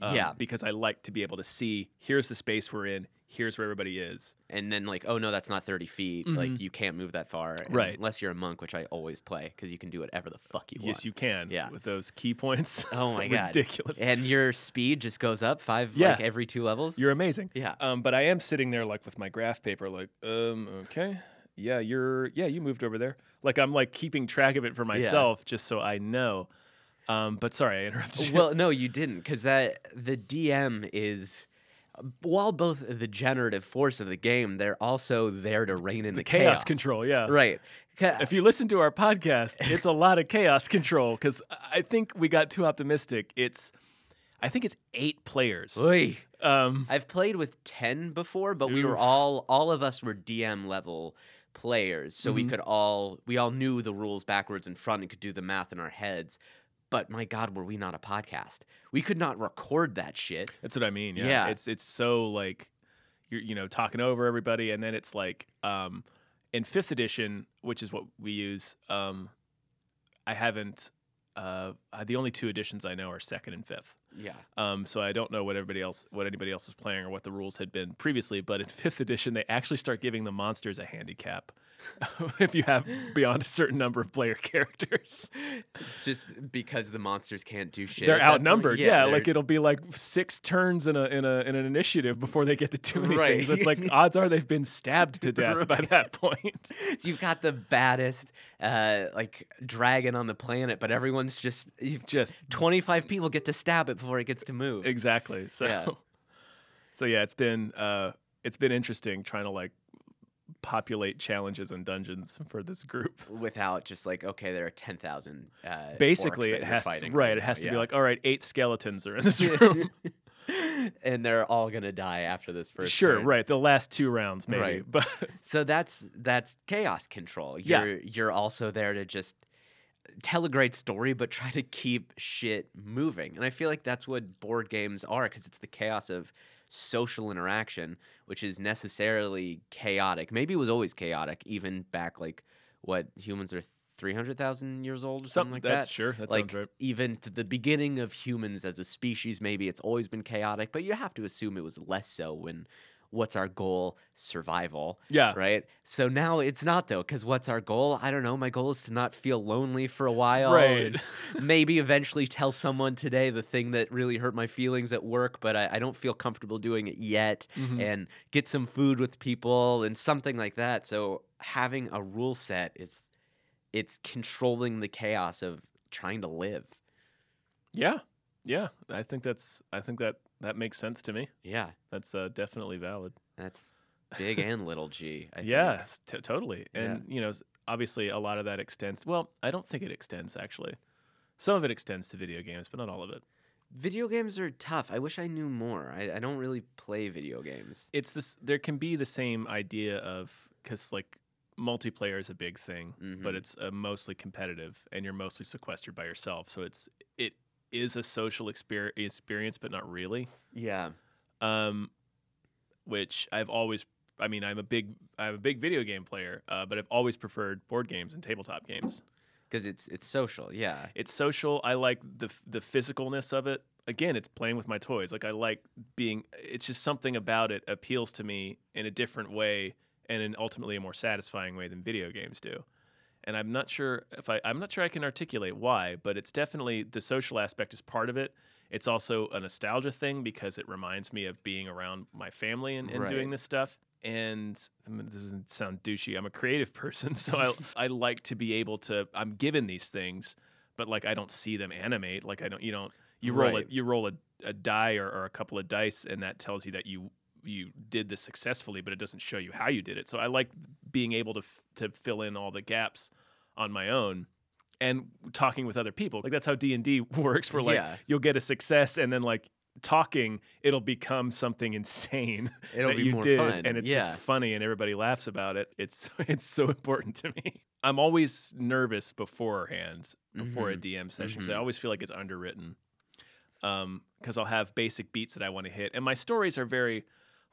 um, Yeah. because I like to be able to see. Here's the space we're in. Here's where everybody is. and then like, oh no, that's not 30 feet. Like Mhm. you can't move that far. Right. Unless you're a monk, which I always play, because you can do whatever the fuck you want. Yes, you can. Yeah. with those ki points. (laughs) Oh my (laughs) God. ridiculous. And your speed just goes up five Yeah. like every two levels. You're amazing. yeah. Um, but I am sitting there like with my graph paper, like, um, okay, yeah, you're, yeah, you moved over there. Like I'm like keeping track of it for myself just so I know. Um, but sorry, I interrupted you. Well, no, you didn't, because that the DM is. While both the generative force of the game, they're also there to rein in the, the chaos, control, yeah. Right. If you listen to our podcast, it's a lot of chaos control because I think we got too optimistic. It's, I think it's eight players. Um, I've played with ten before, but we were all all of us were DM level players, so we Mhm. could all we all knew the rules backwards and front and could do the math in our heads. But my God, were we not a podcast? We could not record that shit. That's what I mean. Yeah. Yeah. It's it's so like you're you know talking over everybody, and then it's like um, in fifth edition, which is what we use. Um, I haven't. Uh, the only two editions I know are second and fifth. Yeah. Um, so I don't know what everybody else, what anybody else is playing, or what the rules had been previously. But in (laughs) fifth edition, they actually start giving the monsters a handicap (laughs) if you have beyond a certain number of player (laughs) characters. Just because the monsters can't do shit. they're at that point. outnumbered. Yeah, they're- like it'll be like six turns in a in a in an initiative before they get to do anything. Right. So it's like (laughs) odds are they've been stabbed to death by that point. So you've got the baddest uh, like dragon on the planet, but everyone's just you've- Just 25 people get to stab it before it gets to move. exactly. So Yeah. so yeah, it's been uh it's been interesting trying to like populate challenges and dungeons for this group. (laughs) Without just like, okay, there are 10,000. Uh, Basically, it has to, right. It has to be like, all right, eight skeletons are in this (laughs) room. (laughs) and they're all gonna die after this first. sure, turn. right. The last two rounds, maybe, Right. but So that's that's chaos control. Yeah. You're you're also there to just tell a great story, but try to keep shit moving. And I feel like that's what board games are, because it's the chaos of social interaction, which is necessarily chaotic. Maybe it was always chaotic, even back like what humans are three hundred thousand years old or something, something like that's that. sure. That like sounds right. even to the beginning of humans as a species, maybe it's always been chaotic, but you have to assume it was less so when what's our goal? Survival, Yeah. right? So now it's not though, because what's our goal? I don't know. My goal is to not feel lonely for a while. Right. (laughs) maybe eventually tell someone today the thing that really hurt my feelings at work, but I, I don't feel comfortable doing it yet. Mhm. And get some food with people and something like that. So having a rule set is it's controlling the chaos of trying to live. Yeah, yeah. I think that's. I think that that makes sense to me. Yeah, That's uh, definitely valid. that's big and little g. I think. Yes, t- totally. Yeah. And you know, obviously, a lot of that extends. Well, I don't think it extends actually. Some of it extends to video games, but not all of it. Video games are tough. I wish I knew more. I, I don't really play video games. It's this. There can be the same idea of because like multiplayer is a big thing, but Mhm. it's uh, mostly competitive, and you're mostly sequestered by yourself. So it's it is a social exper- experience, but not really. Yeah. um, which I've always. I mean, I'm a big I'm a big video game player, uh, but I've always preferred board games and tabletop games. Because it's it's social. Yeah. It's social. I like the the physicalness of it. Again, it's playing with my toys. Like I like being. It's just something about it appeals to me in a different way and in ultimately a more satisfying way than video games do. And I'm not sure if I I'm not sure I can articulate why, but it's definitely the social aspect is part of it. It's also a nostalgia thing because it reminds me of being around my family and, and doing this stuff. And I mean, this doesn't sound douchey. I'm a creative (laughs) person, so I (laughs) I like to be able to. I'm given these things, but like I don't see them animate. Like I don't. You don't. You roll Right. a you roll a, a die or, or a couple of dice, and that tells you that you you did this successfully, but it doesn't show you how you did it. So I like being able to f- to fill in all the gaps on my own and talking with other people. Like that's how D and D (laughs) works. Where like Yeah. you'll get a success and then like talking, it'll become something (laughs) insane It'll that be you more did, fun. and it's yeah. just funny, and everybody laughs about it. It's (laughs) it's so important to me. I'm always nervous beforehand before a DM session, so I always feel like it's underwritten. Um, because I'll have basic beats that I want to hit, and my stories are very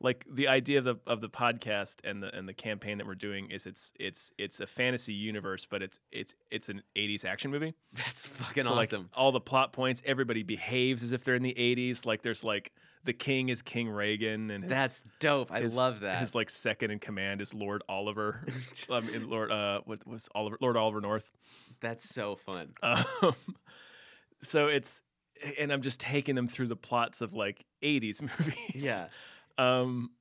like the idea of the of the podcast and the and the campaign that we're doing is it's it's it's a fantasy universe, but it's it's it's an 80s action movie. (laughs) That's fucking So, like, all the plot points, everybody behaves as if they're in the 80s. Like there's like the king is King Reagan, and his, That's dope. I his- love that. his like second in command is Lord Oliver. (laughs) um, in Lord uh, what was Oliver? Lord Oliver North. That's so fun. Um, (laughs) so it's and I'm just taking them through the plots of like 80s movies. Yeah. Um.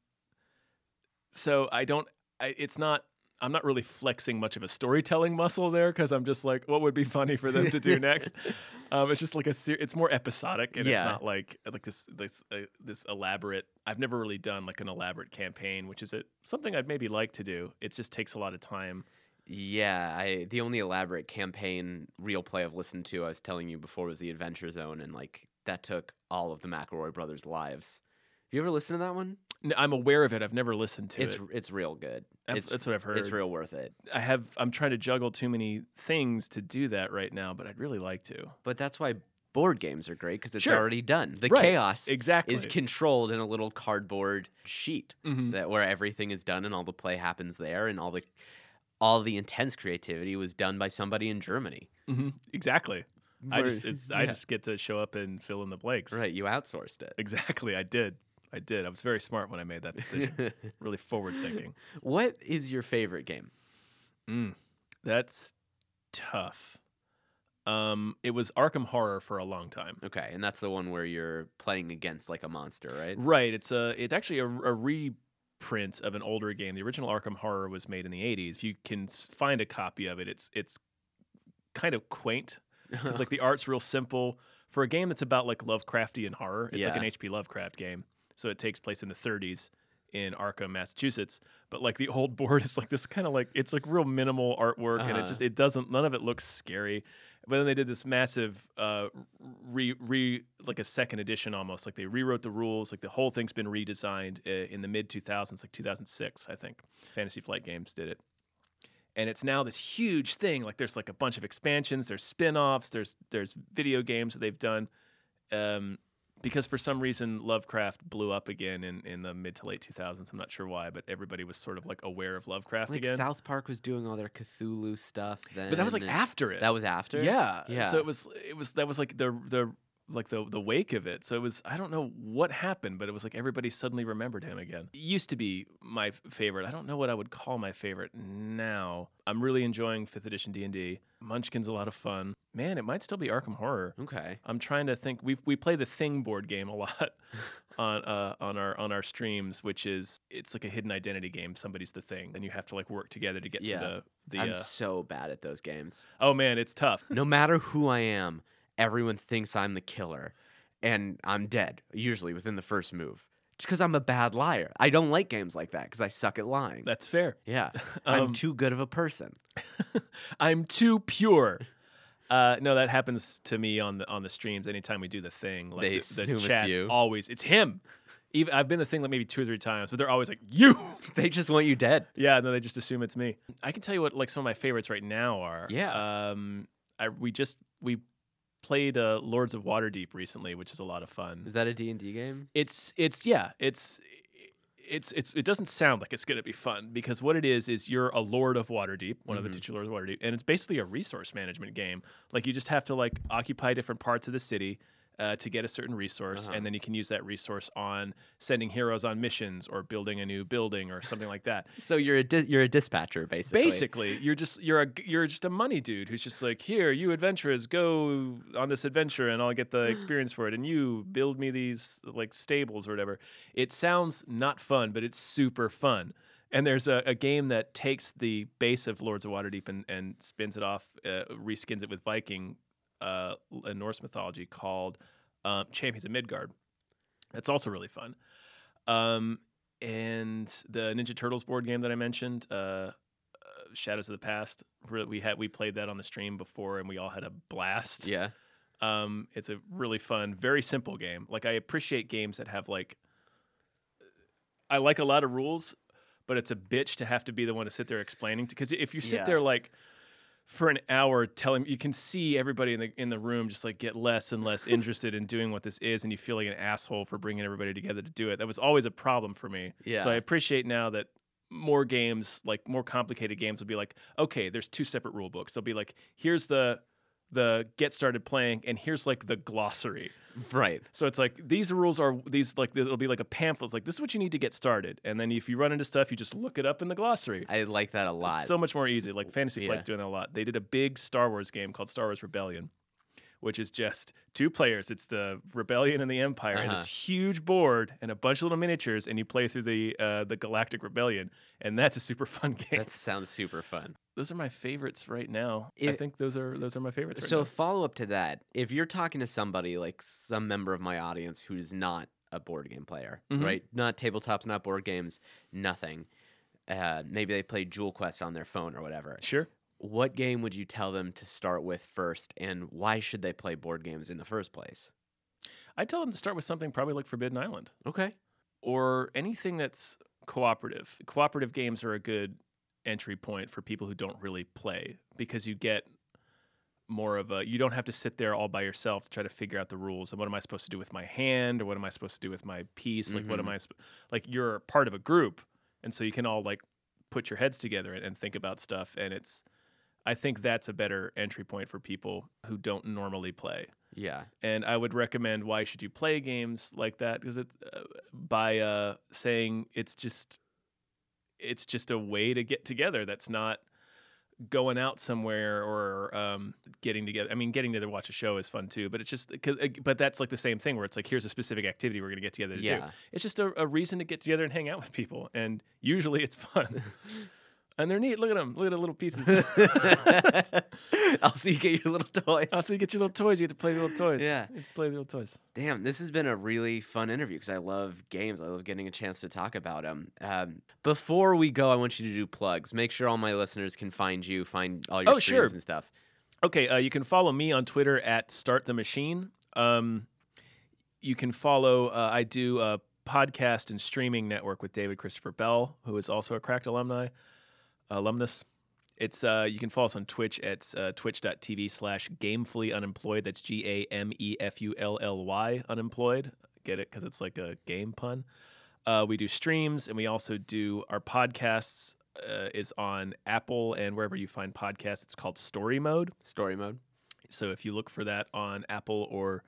So I don't. I, it's not. I'm not really flexing much of a storytelling muscle there because I'm just like, what would be funny for them to do next? (laughs) Um, it's just like a. Ser- it's more episodic, and Yeah. it's not like like this this uh, this elaborate. I've never really done like an elaborate campaign, which is a, something I'd maybe like to do. It just takes a lot of time. Yeah, I the only elaborate campaign real play I've listened to, I was telling you before, was the Adventure Zone, and like that took all of the McElroy brothers' lives. You ever listened to that one? I'm aware of it. I've never listened to It's it. it's real good. That's, it's that's what I've heard. it's real worth it. I have. I'm trying to juggle too many things to do that right now, but I'd really like to. But that's why board games are great because it's Sure. already done. The Right, chaos Exactly. is controlled in a little cardboard sheet Mhm. that where everything is done and all the play happens there, and all the all the intense creativity was done by somebody in Germany. hmm Exactly. I just it's I just get to show up and fill in the blanks. right. You outsourced it. Exactly. I did. I did. I was very smart when I made that decision. (laughs) really forward thinking. what is your favorite game? Mm, that's tough. Um, it was Arkham Horror for a long time. Okay, and that's the one where you're playing against like a monster, right? Right. It's a. It's actually a, a reprint of an older game. The original Arkham Horror was made in the '80s. If you can find a copy of it, it's it's kind of quaint. (laughs) It's like the art's real simple for a game that's about like Lovecraftian horror. It's like an H.P. Lovecraft game, so it takes place in the 30s in Arkham, Massachusetts. But like the old (laughs) board is like this kind of like it's like real minimal artwork, and it Uh-huh. just it doesn't none of it looks scary. But then they did this massive uh, re re like a second edition almost. Like they rewrote the rules. Like the whole thing's been redesigned uh, in the mid 2000s, like 2006, I think. Fantasy Flight Games did it and it's now this huge thing like there's like a bunch of expansions there's spin-offs there's there's video games that they've done um, because for some reason lovecraft blew up again in, in the mid to late 2000s i'm not sure why but everybody was sort of like aware of lovecraft like again South Park was doing all their Cthulhu stuff then. but that was like after it That was after. yeah Yeah. so it was it was that was like the the like the the wake of it. So it was i don't know what happened but it was like everybody suddenly remembered him again. It used to be my favorite. I don't know what i would call my favorite now. I'm really enjoying 5th edition d&d munchkin's a lot of fun. Man it might still be arkham horror. Okay. i'm trying to think we we play the thing board game a lot (laughs) on uh on our on our streams which is it's like a hidden identity game. Somebody's the thing and you have to like work together to get Yeah. to the the I'm uh, so bad at those games. oh man it's tough. No matter who I am, everyone thinks I'm the killer, and I'm dead usually within the first move. Just because I'm a bad liar. I don't like games like that because I suck at lying. that's fair yeah, (laughs) I'm Um, too good of a person. (laughs) I'm too pure. Uh, no, that happens to me on the on the streams. Anytime we do the thing, like They the, the it's chat's you. always it's him. Even I've been the thing like maybe two or three times, but they're always like you. (laughs) They just want you dead. yeah, no, they just assume it's me. I can tell you what like some of my favorites right now are. Yeah. Um, I we just we played uh, Lords of Waterdeep recently, which is a lot of fun. Is that a D&D game? It's it's yeah, it's it's it's it doesn't sound like it's going to be fun because what it is is you're a lord of Waterdeep, one of the Mhm. titular lords of Waterdeep, and it's basically a resource management game. Like you just have to like occupy different parts of the city uh, to get a certain resource, Uh-huh. and then you can use that resource on sending heroes on missions or building a new building or something like that. (laughs) So you're a di- you're a dispatcher basically. Basically, you're just you're a you're just a money dude who's just like, here, you adventurers, go on this adventure, and I'll get the (gasps) experience for it, and you build me these like stables or whatever. It sounds not fun, but it's super fun. And there's a, a game that takes the base of Lords of Waterdeep and, and spins it off, uh, reskins it with Viking uh, and Norse mythology called um, Champions of Midgard. That's also really fun. Um, and the Ninja Turtles board game that I mentioned, uh, uh, Shadows of the Past. We had we played that on the stream before, and we all had a blast. Yeah. Um, it's a really fun, very simple game. Like I appreciate games that have like. I like a lot of rules, but it's a bitch to have to be the one to sit there explaining. To because if you sit Yeah. there like for an hour telling, you can see everybody in the in the room just like get less and less (laughs) interested in doing what this is, and you feel like an asshole for bringing everybody together to do it. That was always a problem for me. Yeah. So I appreciate now that more games, like more complicated games, will be like, okay, there's two separate rule books. They'll be like, here's the the get started playing, and here's like the glossary. Right. So it's like these rules are these like it'll be like a pamphlet. It's like this is what you need to get started, and then if you run into stuff, you just look it up in the glossary. I like that a It's lot. so much more easy. Like Fantasy Yeah. Flight's doing that a lot. They did a big Star Wars game called Star Wars Rebellion, which is just two players. It's the Rebellion and the Empire, and Uh-huh. this huge board and a bunch of little miniatures, and you play through the uh, the Galactic Rebellion, and that's a super fun (laughs) game. that sounds super fun. Those are my favorites right now. I think those are those are my favorites. Right so now. follow up to that, if you're talking to somebody like some member of my audience who's not a board game player, Mhm. right? Not tabletops, not board games, nothing. Uh, maybe they play Jewel Quest on their phone or whatever. sure. What game would you tell them to start with first, and why should they play board games in the first place? I tell them to start with something probably like Forbidden Island. Okay. or anything that's cooperative. Cooperative games are a good entry point for people who don't really play because you get more of a you don't have to sit there all by yourself to try to figure out the rules and what am I supposed to do with my hand? Or what am I supposed to do with my piece? Like what am I sp- like you're part of a group and so you can all like put your heads together and, and think about stuff and it's I think that's a better entry point for people who don't normally play. Yeah. and I would recommend why should you play games like that? Because it uh, by uh, saying it's just it's just a way to get together that's not going out somewhere or um, getting together. I mean, getting together to watch a show is fun too, but it's just cause, but that's like the same thing where it's like here's a specific activity we're gonna get together to do. It's just a, a reason to get together and hang out with people, and usually it's fun. (laughs) And they're neat. Look at them. Look at the little pieces. (laughs) I'll see you get your little toys. also, you get your little toys. You get to play the little toys. Yeah. Get play the little toys. Damn, this has been a really fun interview because I love games. I love getting a chance to talk about them. Um, before we go, I want you to do plugs. Make sure all my listeners can find you, find all your Oh, streams sure. and stuff. Okay, uh, you can follow me on Twitter at Start the Machine. Um, you can follow. Uh, I do a podcast and streaming network with David Christopher Bell, who is also a Cracked alumni alumnus. It's uh, you can follow us on Twitch at uh, twitch.tv slash gamefully unemployed. That's G A M E F U L L Y unemployed. Get it? Because it's like a game pun. Uh, we do streams and we also do our podcasts uh, is on Apple and wherever you find podcasts. It's called Story Mode. Story mode. So if you look for that on Apple or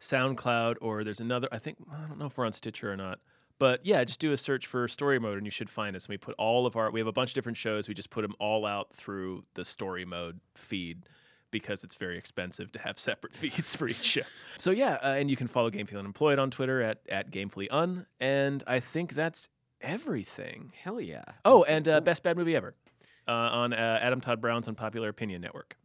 SoundCloud, or there's another, I think, I don't know if we're on Stitcher or not. But yeah, just do a search for Story Mode and you should find us. And we put all of our, we have a bunch of different shows. We just put them all out through the Story Mode feed because it's very expensive to have (laughs) separate feeds for each show. So yeah, uh, and you can follow Gamefully Unemployed on Twitter at, at Gamefully Un. And I think that's everything. Hell yeah. Oh, and uh, Best Bad Movie Ever uh, on uh, Adam Todd Brown's Unpopular Opinion Network.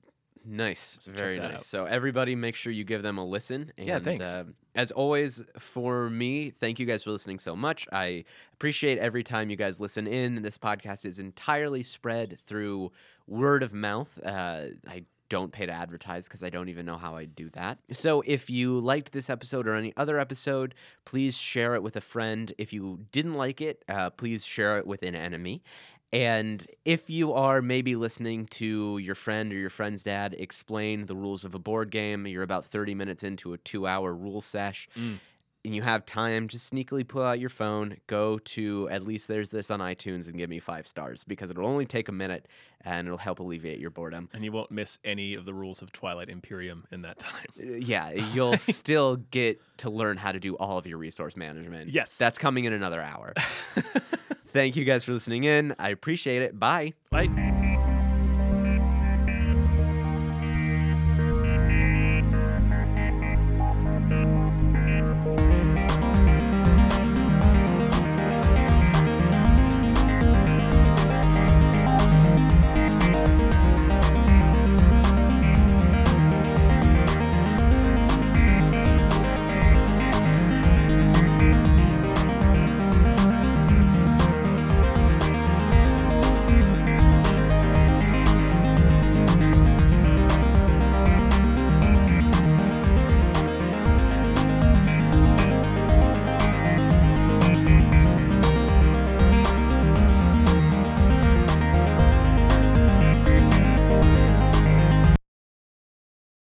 Nice. So Very nice. out. So everybody make sure you give them a listen. And, Yeah, thanks. Uh, as always, for me, thank you guys for listening so much. I appreciate every time you guys listen in. This podcast is entirely spread through word of mouth. Uh, I don't pay to advertise because I don't even know how I do that. So if you liked this episode or any other episode, please share it with a friend. If you didn't like it, uh, please share it with an enemy. And if you are maybe listening to your friend or your friend's dad explain the rules of a board game, you're about 30 minutes into a two hour rule sesh, Mm. and you have time, just sneakily pull out your phone, go to at least there's this on iTunes and give me five stars because it'll only take a minute and it'll help alleviate your boredom. And you won't miss any of the rules of Twilight Imperium in that time. Uh, Yeah, you'll (laughs) still get to learn how to do all of your resource management. Yes. That's coming in another hour. (laughs) Thank you guys for listening in. I appreciate it. Bye. Bye.